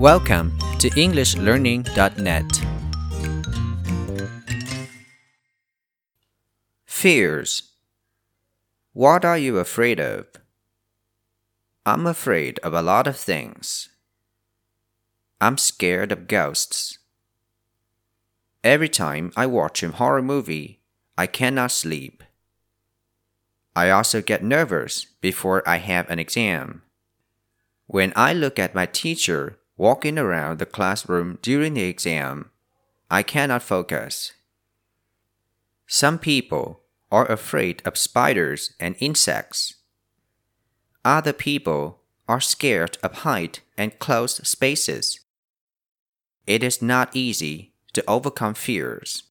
Welcome to EnglishLearning.net. Fears. What are you afraid of? I'm afraid of a lot of things. I'm scared of ghosts. Every time I watch a horror movie, I cannot sleep. I also get nervous before I have an exam. When I look at my teacher walking around the classroom during the exam, I cannot focus. Some people are afraid of spiders and insects. Other people are scared of height and closed spaces. It is not easy to overcome fears.